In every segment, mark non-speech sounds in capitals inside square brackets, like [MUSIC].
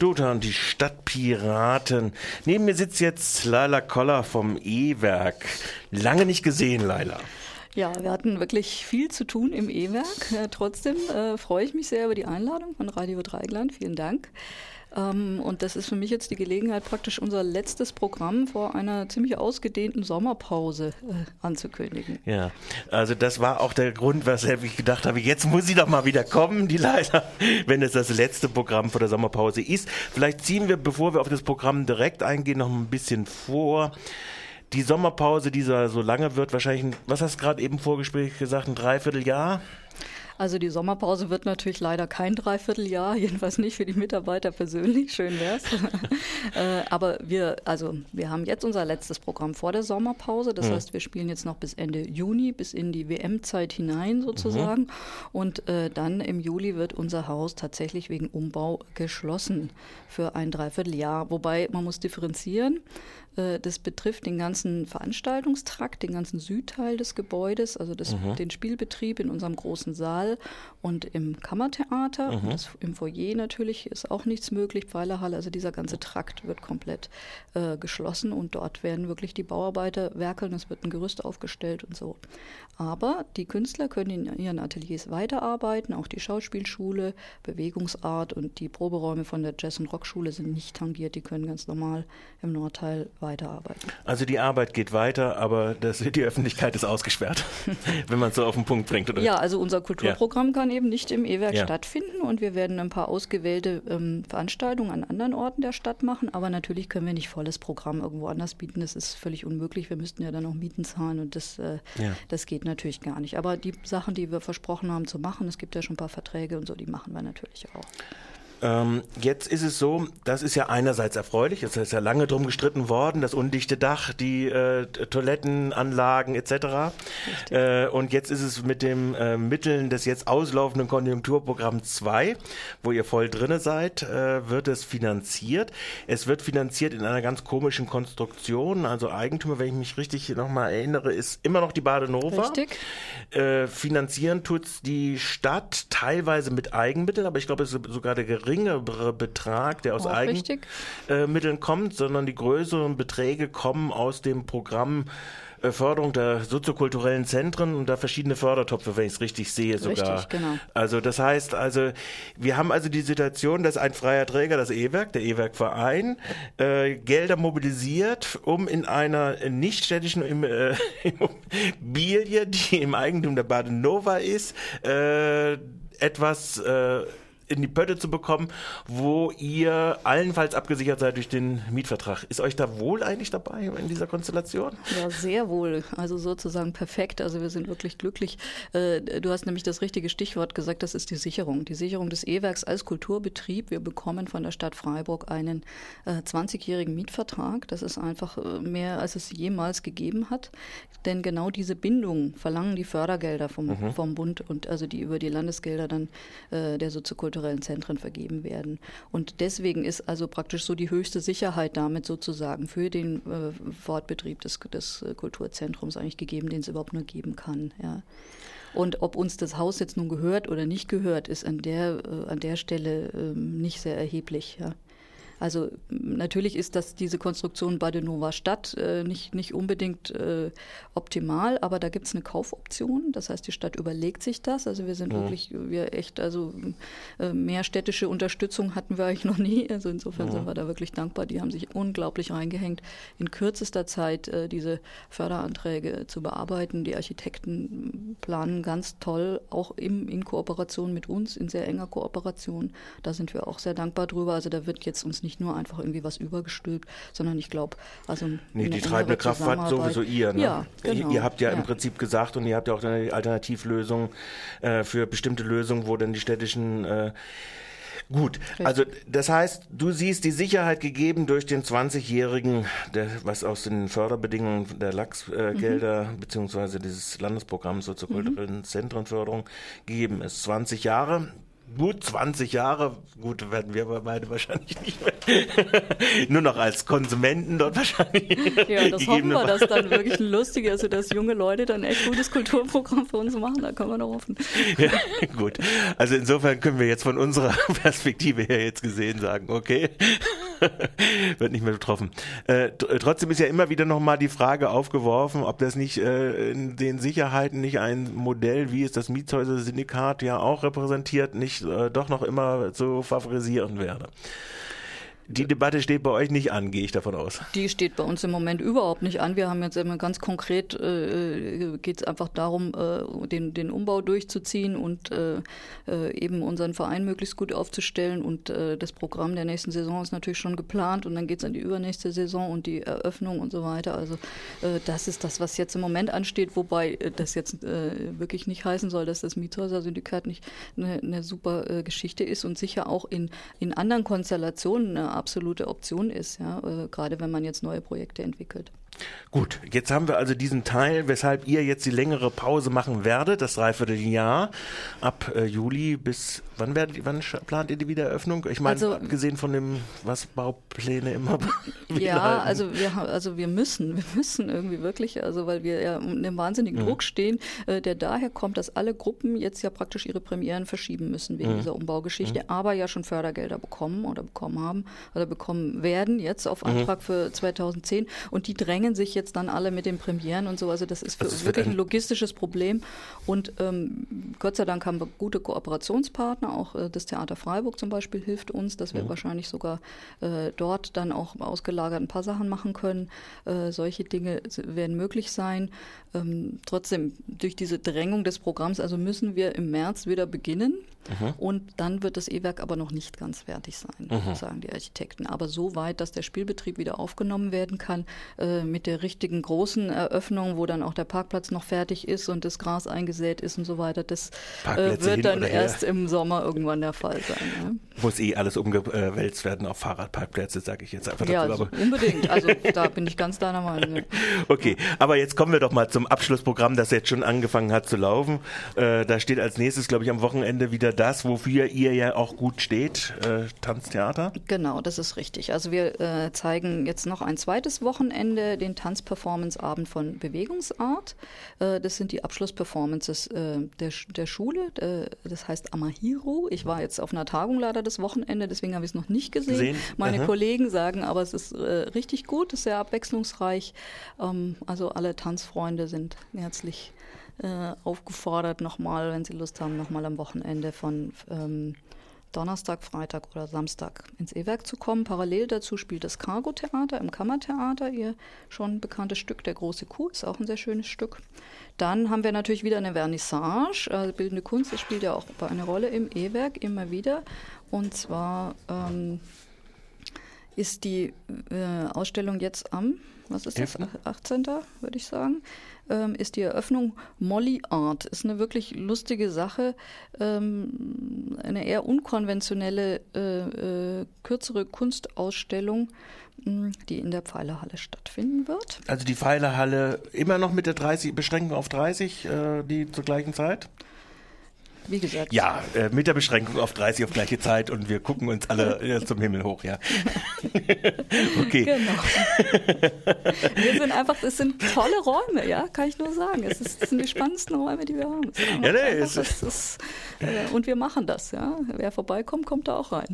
Luther und die Stadtpiraten. Neben mir sitzt jetzt Laila Koller vom E-Werk. Lange nicht gesehen, Laila. Ja, wir hatten wirklich viel zu tun im E-Werk. Äh, trotzdem äh, freue ich mich sehr über die Einladung von Radio Dreigland. Vielen Dank. Ähm, und das ist für mich jetzt die Gelegenheit, praktisch unser letztes Programm vor einer ziemlich ausgedehnten Sommerpause äh, anzukündigen. Ja, also das war auch der Grund, weshalb ich gedacht habe, jetzt muss sie doch mal wieder kommen, die Leiter, [LAUGHS] wenn es das letzte Programm vor der Sommerpause ist. Vielleicht ziehen wir, bevor wir auf das Programm direkt eingehen, noch ein bisschen vor die Sommerpause, die so lange wird, wahrscheinlich, was hast du gerade eben Vorgespräch gesagt, ein Dreivierteljahr? Also die Sommerpause wird natürlich leider kein Dreivierteljahr, [LAUGHS] jedenfalls nicht für die Mitarbeiter persönlich, schön wär's. [LAUGHS] Äh, aber wir, also wir haben jetzt unser letztes Programm vor der Sommerpause. Das mhm. heißt, wir spielen jetzt noch bis Ende Juni, bis in die WM-Zeit hinein sozusagen. Mhm. Und äh, dann im Juli wird unser Haus tatsächlich wegen Umbau geschlossen für ein Dreivierteljahr. Wobei man muss differenzieren. Äh, das betrifft den ganzen Veranstaltungstrakt, den ganzen Südteil des Gebäudes, also das, mhm. den Spielbetrieb in unserem großen Saal und im Kammertheater. Mhm. Das, Im Foyer natürlich ist auch nichts möglich, Pfeilerhalle, also dieser ganze Trakt wird komplett äh, geschlossen und dort werden wirklich die Bauarbeiter werkeln, es wird ein Gerüst aufgestellt und so. Aber die Künstler können in ihren Ateliers weiterarbeiten, auch die Schauspielschule, Bewegungsart und die Proberäume von der Jazz- und Rockschule sind nicht tangiert, die können ganz normal im Nordteil weiterarbeiten. Also die Arbeit geht weiter, aber das, [LAUGHS] die Öffentlichkeit ist ausgesperrt, [LAUGHS] wenn man es so auf den Punkt bringt. Oder? Ja, also unser Kulturprogramm ja. kann eben nicht im E-Werk ja. stattfinden und wir werden ein paar ausgewählte ähm, Veranstaltungen an anderen Orten der Stadt machen, aber natürlich können wir nicht volles Programm irgendwo anders bieten. Das ist völlig unmöglich. Wir müssten ja dann auch Mieten zahlen und das, äh, ja. das geht natürlich gar nicht. Aber die Sachen, die wir versprochen haben zu machen, es gibt ja schon ein paar Verträge und so, die machen wir natürlich auch. Ähm, jetzt ist es so, das ist ja einerseits erfreulich, es ist ja lange drum gestritten worden, das undichte Dach, die äh, Toilettenanlagen etc. Äh, und jetzt ist es mit den äh, Mitteln des jetzt auslaufenden Konjunkturprogramm 2, wo ihr voll drinne seid, äh, wird es finanziert. Es wird finanziert in einer ganz komischen Konstruktion, also Eigentümer, wenn ich mich richtig nochmal erinnere, ist immer noch die Badenova. Richtig. Äh, finanzieren tut's die Stadt teilweise mit Eigenmitteln, aber ich glaube, es ist sogar der geringe geringere Betrag, der aus Eigenmitteln äh, kommt, sondern die größeren Beträge kommen aus dem Programm äh, Förderung der soziokulturellen Zentren und da verschiedene Fördertopfe, wenn ich es richtig sehe sogar. Richtig, genau. Also das heißt, also wir haben also die Situation, dass ein freier Träger, das E-Werk, der E-Werk-Verein, äh, Gelder mobilisiert, um in einer nichtstädtischen äh, [LAUGHS] Immobilie, die im Eigentum der Badenova ist, äh, etwas äh, in die Pötte zu bekommen, wo ihr allenfalls abgesichert seid durch den Mietvertrag. Ist euch da wohl eigentlich dabei in dieser Konstellation? Ja, sehr wohl. Also sozusagen perfekt. Also wir sind wirklich glücklich. Äh, du hast nämlich das richtige Stichwort gesagt, das ist die Sicherung. Die Sicherung des E-Werks als Kulturbetrieb. Wir bekommen von der Stadt Freiburg einen 20-jährigen äh, Mietvertrag. Das ist einfach äh, mehr, als es jemals gegeben hat. Denn genau diese Bindung verlangen die Fördergelder vom, mhm. vom Bund und also die über die Landesgelder dann der soziokulturellen kulturellen Zentren vergeben werden. Und deswegen ist also praktisch so die höchste Sicherheit damit sozusagen für den äh, Fortbetrieb des, des Kulturzentrums eigentlich gegeben, den es überhaupt nur geben kann. Ja. Und ob uns das Haus jetzt nun gehört oder nicht gehört, ist an der, äh, an der Stelle äh, nicht sehr erheblich. Ja. Also natürlich ist das diese Konstruktion bei der Nova Stadt äh, nicht, nicht unbedingt äh, optimal, aber da gibt es eine Kaufoption. Das heißt, die Stadt überlegt sich das. Also wir sind ja. wirklich, wir echt, also äh, mehr städtische Unterstützung hatten wir eigentlich noch nie. Also insofern ja. sind wir da wirklich dankbar. Die haben sich unglaublich reingehängt, in kürzester Zeit äh, diese Förderanträge zu bearbeiten. Die Architekten planen ganz toll, auch im, in Kooperation mit uns, in sehr enger Kooperation. Da sind wir auch sehr dankbar drüber. Also da wird jetzt uns nicht nicht nur einfach irgendwie was übergestülpt, sondern ich glaube, also. Nee, die treibende Kraft war sowieso ihr. Ne? Ja, genau. Ihr habt ja, ja, im Prinzip gesagt und ihr habt ja auch eine Alternativlösung äh, für bestimmte Lösungen, wo dann die städtischen äh, Gut, also das heißt, du siehst die Sicherheit gegeben durch den 20-jährigen, was aus den Förderbedingungen der Lachsgelder mhm. beziehungsweise dieses Landesprogramms soziokulturellen mhm. Zentrenförderung gegeben ist. 20 Jahre, gut 20 Jahre, gut werden wir aber beide wahrscheinlich nicht mehr, [LAUGHS] nur noch als Konsumenten dort wahrscheinlich. Ja, das hoffen wir, dass dann wirklich ein lustiges, also dass junge Leute dann echt gutes Kulturprogramm für uns machen, da können wir noch hoffen. Ja, gut. Also insofern können wir jetzt von unserer [LAUGHS] Perspektive her jetzt gesehen sagen, okay, [LAUGHS] wird nicht mehr betroffen. Äh, trotzdem ist ja immer wieder nochmal die Frage aufgeworfen, ob das nicht äh, in den Sicherheiten nicht ein Modell, wie es das Mietshäuser-Syndikat ja auch repräsentiert, nicht äh, doch noch immer zu favorisieren werde. Die Debatte steht bei euch nicht an, gehe ich davon aus. Die steht bei uns im Moment überhaupt nicht an. Wir haben jetzt immer ganz konkret, äh, geht es einfach darum, äh, den, den Umbau durchzuziehen und äh, äh, eben unseren Verein möglichst gut aufzustellen. Und äh, das Programm der nächsten Saison ist natürlich schon geplant und dann geht es an die übernächste Saison und die Eröffnung und so weiter. Also äh, das ist das, was jetzt im Moment ansteht, wobei das jetzt wirklich nicht heißen soll, dass das Mietshäuser-Syndikat nicht eine, eine super Geschichte ist und sicher auch in, in anderen Konstellationen eine absolute Option ist, ja, äh, gerade wenn man jetzt neue Projekte entwickelt. Gut, jetzt haben wir also diesen Teil, weshalb ihr jetzt die längere Pause machen werdet, das Dreivierteljahr, ab äh, Juli bis, wann, werdet, wann plant ihr die Wiedereröffnung? Ich meine, also, abgesehen von dem, was Baupläne immer [LAUGHS] Ja, also wir, also wir müssen, wir müssen irgendwie wirklich, also weil wir ja unter einem wahnsinnigen mhm. Druck stehen, äh, der daher kommt, dass alle Gruppen jetzt ja praktisch ihre Premieren verschieben müssen wegen mhm. dieser Umbaugeschichte, mhm. aber ja schon Fördergelder bekommen oder bekommen haben oder bekommen werden jetzt auf mhm. Antrag für 2010 und die drängen drängen sich jetzt dann alle mit den Premieren und so. Also das ist für also wirklich ein logistisches Problem. Und ähm, Gott sei Dank haben wir gute Kooperationspartner. Auch äh, das Theater Freiburg zum Beispiel hilft uns, dass wir mhm. wahrscheinlich sogar äh, dort dann auch ausgelagert ein paar Sachen machen können. Äh, solche Dinge werden möglich sein. Ähm, trotzdem, durch diese Drängung des Programms, also müssen wir im März wieder beginnen. Mhm. Und dann wird das E-Werk aber noch nicht ganz fertig sein, mhm. sagen die Architekten. Aber so weit, dass der Spielbetrieb wieder aufgenommen werden kann, äh, mit der richtigen großen Eröffnung, wo dann auch der Parkplatz noch fertig ist und das Gras eingesät ist und so weiter. Das äh, wird dann erst im Sommer irgendwann der Fall sein. Ja. Muss eh alles umgewälzt werden auf Fahrradparkplätze, sage ich jetzt einfach dazu. Ja, also unbedingt. Also [LAUGHS] da bin ich ganz deiner Meinung. Ja. Okay, aber jetzt kommen wir doch mal zum Abschlussprogramm, das jetzt schon angefangen hat zu laufen. Äh, da steht als nächstes, glaube ich, am Wochenende wieder das, wofür ihr ja auch gut steht, äh, Tanztheater. Genau, das ist richtig. Also wir äh, zeigen jetzt noch ein zweites Wochenende, den Tanzperformance-Abend von Bewegungsart. Äh, das sind die Abschlussperformances äh, der, der Schule. Äh, das heißt Amahiro. Ich war jetzt auf einer Tagung leider das Wochenende, deswegen habe ich es noch nicht gesehen. Sehen. Meine Aha. Kollegen sagen aber, es ist richtig gut, es ist sehr abwechslungsreich. Ähm, also alle Tanzfreunde sind herzlich aufgefordert, nochmal, wenn Sie Lust haben, nochmal am Wochenende von ähm, Donnerstag, Freitag oder Samstag ins E-Werk zu kommen. Parallel dazu spielt das Cargo-Theater im Kammertheater, ihr schon bekanntes Stück, Der große Kuh, ist auch ein sehr schönes Stück. Dann haben wir natürlich wieder eine Vernissage, also bildende Kunst, spielt ja auch eine Rolle im E-Werk immer wieder. Und zwar ähm, ist die äh, Ausstellung jetzt am, was ist das, 18. würde ich sagen, ähm, ist die Eröffnung Molly Art. Ist eine wirklich lustige Sache, ähm, eine eher unkonventionelle, äh, äh, kürzere Kunstausstellung, mh, die in der Pfeilerhalle stattfinden wird. Also die Pfeilerhalle immer noch mit der 30, Beschränkung auf 30, äh, die zur gleichen Zeit? Wie gesagt. Ja, äh, mit der Beschränkung auf 30 auf gleiche Zeit und wir gucken uns alle äh, zum Himmel hoch, ja. [LAUGHS] okay. Genau. Wir sind einfach, es sind tolle Räume, ja, kann ich nur sagen. Es, ist, es sind die spannendsten Räume, die wir haben. Ja, nee, es ist, ist, äh, und wir machen das, ja. Wer vorbeikommt, kommt da auch rein.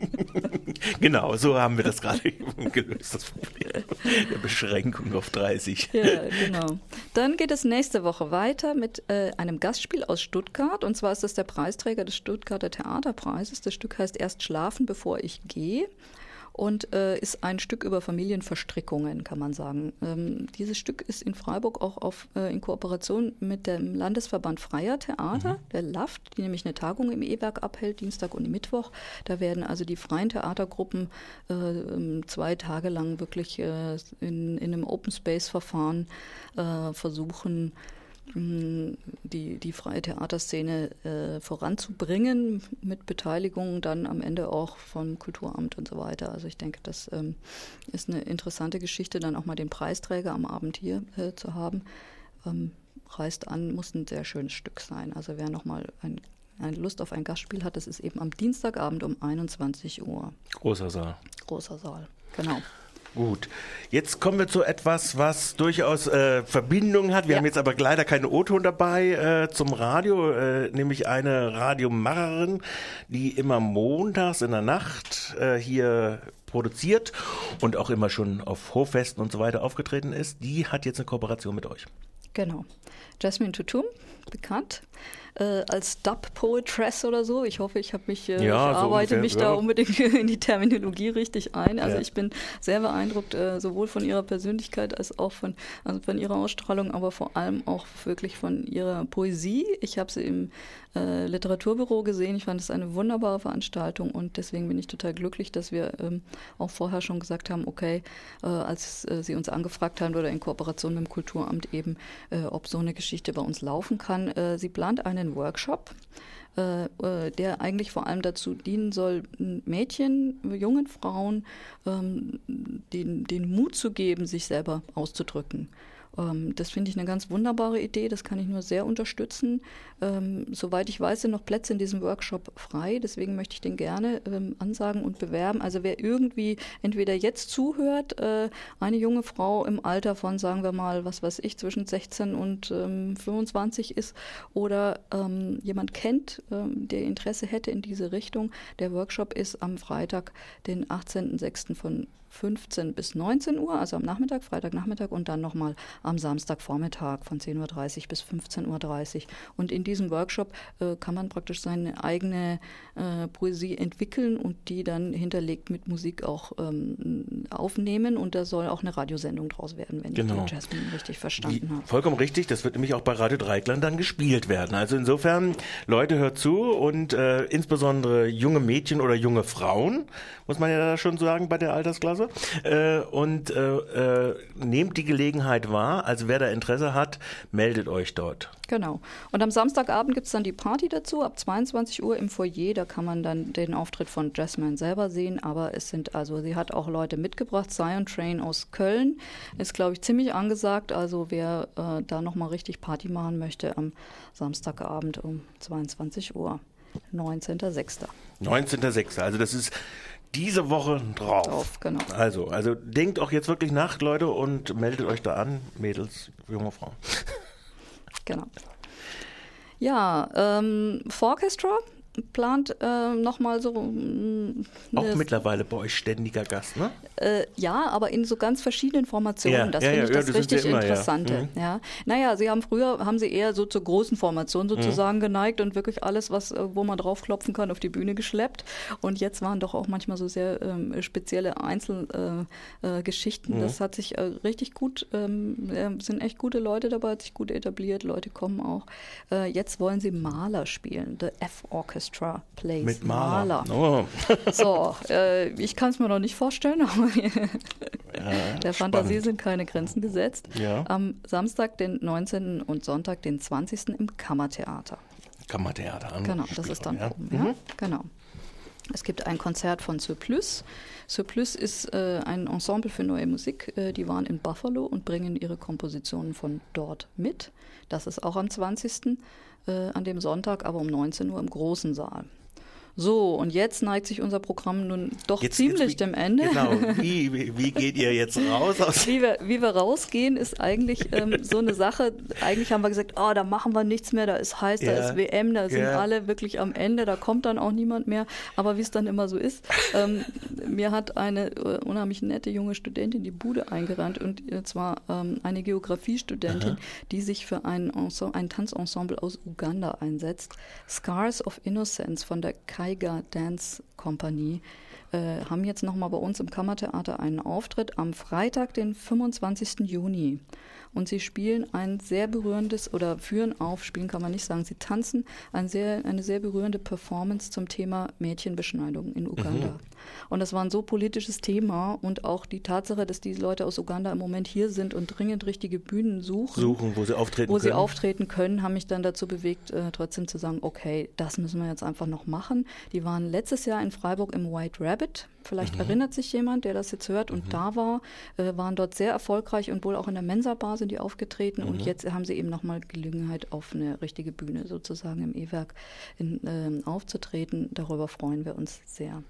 [LAUGHS] genau, so haben wir das gerade [LAUGHS] gelöst, das Problem der Beschränkung auf 30. Ja, genau. Dann geht es nächste Woche weiter mit äh, einem Gastspiel aus Stuttgart. Stuttgart. Und zwar ist das der Preisträger des Stuttgarter Theaterpreises. Das Stück heißt Erst schlafen, bevor ich gehe und äh, ist ein Stück über Familienverstrickungen, kann man sagen. Ähm, dieses Stück ist in Freiburg auch auf, äh, in Kooperation mit dem Landesverband Freier Theater, mhm. der LAFT, die nämlich eine Tagung im E-Werk abhält, Dienstag und Mittwoch. Da werden also die freien Theatergruppen äh, ähm, zwei Tage lang wirklich äh, in, in einem Open Space-Verfahren äh, versuchen, die, die freie Theaterszene äh, voranzubringen, mit Beteiligung dann am Ende auch vom Kulturamt und so weiter. Also ich denke, das ähm, ist eine interessante Geschichte, dann auch mal den Preisträger am Abend hier äh, zu haben. Ähm, reist an, muss ein sehr schönes Stück sein. Also wer nochmal ein eine Lust auf ein Gastspiel hat, das ist eben am Dienstagabend um 21 Uhr. Großer Saal. Großer Saal, genau. Gut, jetzt kommen wir zu etwas, was durchaus äh, Verbindungen hat. Wir Ja. haben jetzt aber leider keine O-Ton dabei äh, zum Radio, äh, nämlich eine Radiomacherin, die immer montags in der Nacht äh, hier produziert und auch immer schon auf Hoffesten und so weiter aufgetreten ist. Die hat jetzt eine Kooperation mit euch. Genau. Jasmine Tutum, bekannt äh, als Dub Poetress oder so. Ich hoffe, ich habe mich, äh, Ja, ich so arbeite ungefähr, mich ja. da unbedingt [LAUGHS] in die Terminologie richtig ein. Also Ja. ich bin sehr beeindruckt, äh, sowohl von ihrer Persönlichkeit als auch von, also von ihrer Ausstrahlung, aber vor allem auch wirklich von ihrer Poesie. Ich habe sie im äh, Literaturbüro gesehen. Ich fand es eine wunderbare Veranstaltung und deswegen bin ich total glücklich, dass wir ähm, auch vorher schon gesagt haben, okay, äh, als äh, sie uns angefragt haben oder in Kooperation mit dem Kulturamt eben, ob so eine Geschichte bei uns laufen kann. Sie plant einen Workshop. äh, äh, Der eigentlich vor allem dazu dienen soll, Mädchen, jungen Frauen ähm, den, den Mut zu geben, sich selber auszudrücken. Ähm, Das finde ich eine ganz wunderbare Idee, das kann ich nur sehr unterstützen. Ähm, soweit ich weiß, sind noch Plätze in diesem Workshop frei, deswegen möchte ich den gerne ähm, ansagen und bewerben. Also wer irgendwie entweder jetzt zuhört, äh, eine junge Frau im Alter von, sagen wir mal, was weiß ich, zwischen 16 und ähm, 25 ist oder ähm, jemand kennt, ähm, der Interesse hätte in diese Richtung. Der Workshop ist am Freitag, den 18.06. von 15 bis 19 Uhr, also am Nachmittag, Freitagnachmittag und dann nochmal am Samstagvormittag von 10.30 Uhr bis 15.30 Uhr. Und in diesem Workshop äh, kann man praktisch seine eigene äh, Poesie entwickeln und die dann hinterlegt mit Musik auch ähm, aufnehmen. Und da soll auch eine Radiosendung draus werden, wenn Genau. ich die Jasmine richtig verstanden habe. vollkommen richtig, das wird nämlich auch bei Radio Dreikland dann gespielt werden. Also insofern, Leute, hört zu und äh, insbesondere junge Mädchen oder junge Frauen, muss man ja da schon sagen bei der Altersklasse. Äh, und äh, äh, nehmt die Gelegenheit wahr. Also wer da Interesse hat, meldet euch dort. Genau. Und am Samstagabend gibt es dann die Party dazu, ab 22 Uhr im Foyer. Da kann man dann den Auftritt von Jasmine selber sehen. Aber es sind, also sie hat auch Leute mitgebracht. Zion Train aus Köln ist, glaube ich, ziemlich angesagt. Also wer äh, da nochmal richtig Party machen möchte, am Samstagabend um 22 Uhr, 19.06. 19.06. Also das ist diese Woche drauf. Drauf, genau. Also, also denkt auch jetzt wirklich nach, Leute, und meldet euch da an, Mädels, junge Frauen. Genau. Ja, ähm, Forchestra plant äh, nochmal so. mm, Auch mittlerweile bei euch ständiger Gast, ne? Äh, ja, aber in so ganz verschiedenen Formationen. Ja, das ja, finde ja, ich ja, das richtig immer, ja. Interessante. Mhm. Ja. Naja, sie haben früher, haben sie eher so zur großen Formation sozusagen Mhm. geneigt und wirklich alles, was, äh, wo man draufklopfen kann, auf die Bühne geschleppt. Und jetzt waren doch auch manchmal so sehr ähm, spezielle Einzelgeschichten. Äh, Geschichten. Mhm. Das hat sich äh, richtig gut, ähm, äh, sind echt gute Leute dabei, hat sich gut etabliert, Leute kommen auch. Äh, jetzt wollen sie Maler spielen. The F Orchestra plays Mit Maler. Oh. [LAUGHS] so, äh, ich kann es mir noch nicht vorstellen, [LAUGHS] aber der Fantasie spannend. sind keine Grenzen gesetzt. Ja. Am Samstag, den 19. und Sonntag, den 20. im Kammertheater. Kammertheater an. Genau, das ist dann ja. oben. Ja? Genau. Es gibt ein Konzert von Surplus. Surplus ist äh, ein Ensemble für neue Musik. Äh, die waren in Buffalo und bringen ihre Kompositionen von dort mit. Das ist auch am 20. Äh, an dem Sonntag, aber um 19 Uhr im großen Saal. So, und jetzt neigt sich unser Programm nun doch Jetzt- ziemlich jetzt, dem Ende. Genau. [LAUGHS] Wie, wie, wie geht ihr jetzt raus aus Wie wir, wie wir rausgehen, ist eigentlich ähm, so eine Sache. Eigentlich haben wir gesagt, oh, da machen wir nichts mehr, da ist heiß, da Ja. ist WM, da sind Ja. alle wirklich am Ende, da kommt dann auch niemand mehr. Aber wie es dann immer so ist, ähm, mir hat eine äh, unheimlich nette junge Studentin die Bude eingerannt und äh, zwar ähm, eine Geografiestudentin, die sich für ein, Ensemble, ein Tanzensemble aus Uganda einsetzt. Scars of Innocence von der Kaiga Dance Company äh, haben jetzt nochmal bei uns im Kammertheater einen Auftritt am Freitag, den 25. Juni. Und sie spielen ein sehr berührendes oder führen auf, spielen kann man nicht sagen, sie tanzen ein sehr, eine sehr berührende Performance zum Thema Mädchenbeschneidung in Uganda. Und das war ein so politisches Thema und auch die Tatsache, dass die Leute aus Uganda im Moment hier sind und dringend richtige Bühnen suchen, Suchen, wo sie auftreten wo können. sie auftreten können, haben mich dann dazu bewegt, äh, trotzdem zu sagen, okay, das müssen wir jetzt einfach noch machen. Die waren letztes Jahr in Freiburg im White Rabbit. Vielleicht Mhm. erinnert sich jemand, der das jetzt hört und da war, äh, waren dort sehr erfolgreich und wohl auch in der Mensa-Bar sind die aufgetreten Mhm. und jetzt haben sie eben nochmal Gelegenheit, auf eine richtige Bühne sozusagen im E-Werk in, ähm, aufzutreten. Darüber freuen wir uns sehr.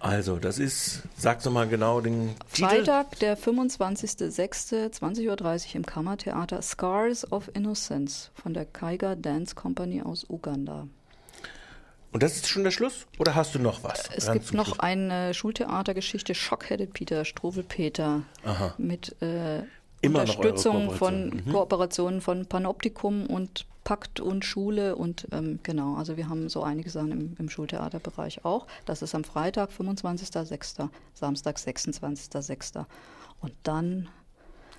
Also, das ist, sagst du mal genau den Titel. Freitag, der 25.06.20.30 Uhr im Kammertheater Scars of Innocence von der Kaiga Dance Company aus Uganda. Und das ist schon der Schluss? Oder hast du noch was? Es Ganz gibt noch Schluss. eine Shockheaded Peter, Peter, Struwelpeter mit äh, Unterstützung Kooperation. von Mhm. Kooperationen von Panoptikum und Pakt und Schule und ähm, genau, also wir haben so einige Sachen im, im Schultheaterbereich auch. Das ist am Freitag, 25.06., Samstag, 26.06. Und dann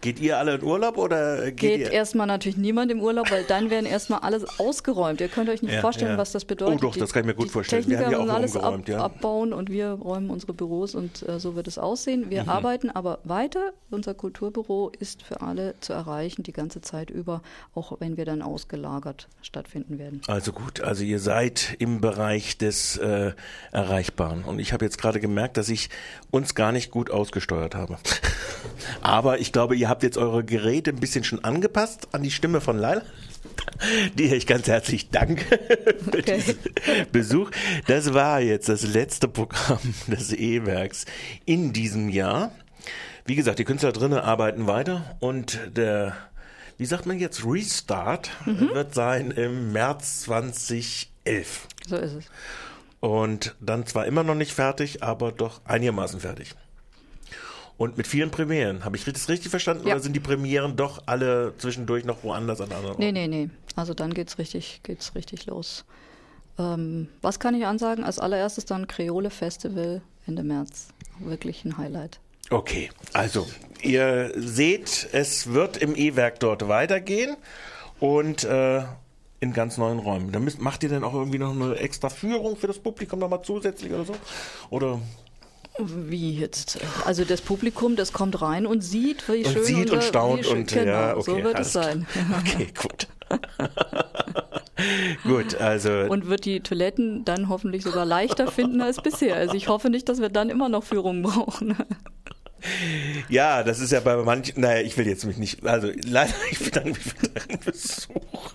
Geht ihr alle in Urlaub oder geht, geht ihr? erstmal natürlich niemand im Urlaub, weil dann werden erstmal alles ausgeräumt. Ihr könnt euch nicht Ja, vorstellen, ja. was das bedeutet. Oh doch, das kann ich mir gut vorstellen. Wir haben Techniker ja auch alles umgeräumt, ja. abbauen und wir räumen unsere Büros und äh, so wird es aussehen. Wir Mhm. arbeiten aber weiter. Unser Kulturbüro ist für alle zu erreichen, die ganze Zeit über, auch wenn wir dann ausgelagert stattfinden werden. Also gut, also ihr seid im Bereich des äh, Erreichbaren. Und ich habe jetzt gerade gemerkt, dass ich uns gar nicht gut ausgesteuert habe. [LAUGHS] Aber ich glaube, ihr habt jetzt eure Geräte ein bisschen schon angepasst an die Stimme von Leila. [LAUGHS] Die ich ganz herzlich danke [LAUGHS] für Okay. diesen Besuch. Das war jetzt das letzte Programm [LAUGHS] des E-Werks in diesem Jahr. Wie gesagt, die Künstler drinnen arbeiten weiter und der, wie sagt man jetzt, Restart wird sein im März 2011. So ist es. Und dann zwar immer noch nicht fertig, aber doch einigermaßen fertig. Und mit vielen Premieren. Habe ich das richtig verstanden? Ja. Oder sind die Premieren doch alle zwischendurch noch woanders an anderen Nee, Orten? nee, nee. Also dann geht's richtig, geht's richtig los. Ähm, was kann ich ansagen? Als allererstes dann Kreole Festival Ende März. Wirklich ein Highlight. Okay, also ihr seht, es wird im E-Werk dort weitergehen und äh, in ganz neuen Räumen. Da müsst, macht ihr denn auch irgendwie noch eine extra Führung für das Publikum nochmal zusätzlich oder so? Oder Wie jetzt? Also das Publikum, das kommt rein und sieht, wie und schön sieht und staunt schön, und genau, ja, okay, so wird es sein. [LAUGHS] Okay, gut. [LAUGHS] gut, also Und wird die Toiletten dann hoffentlich sogar leichter finden als bisher. Also ich hoffe nicht, dass wir dann immer noch Führungen brauchen. [LAUGHS] ja, das ist ja bei manchen, naja, ich will jetzt mich nicht, also leider, ich bedanke mich für deinen Besuch.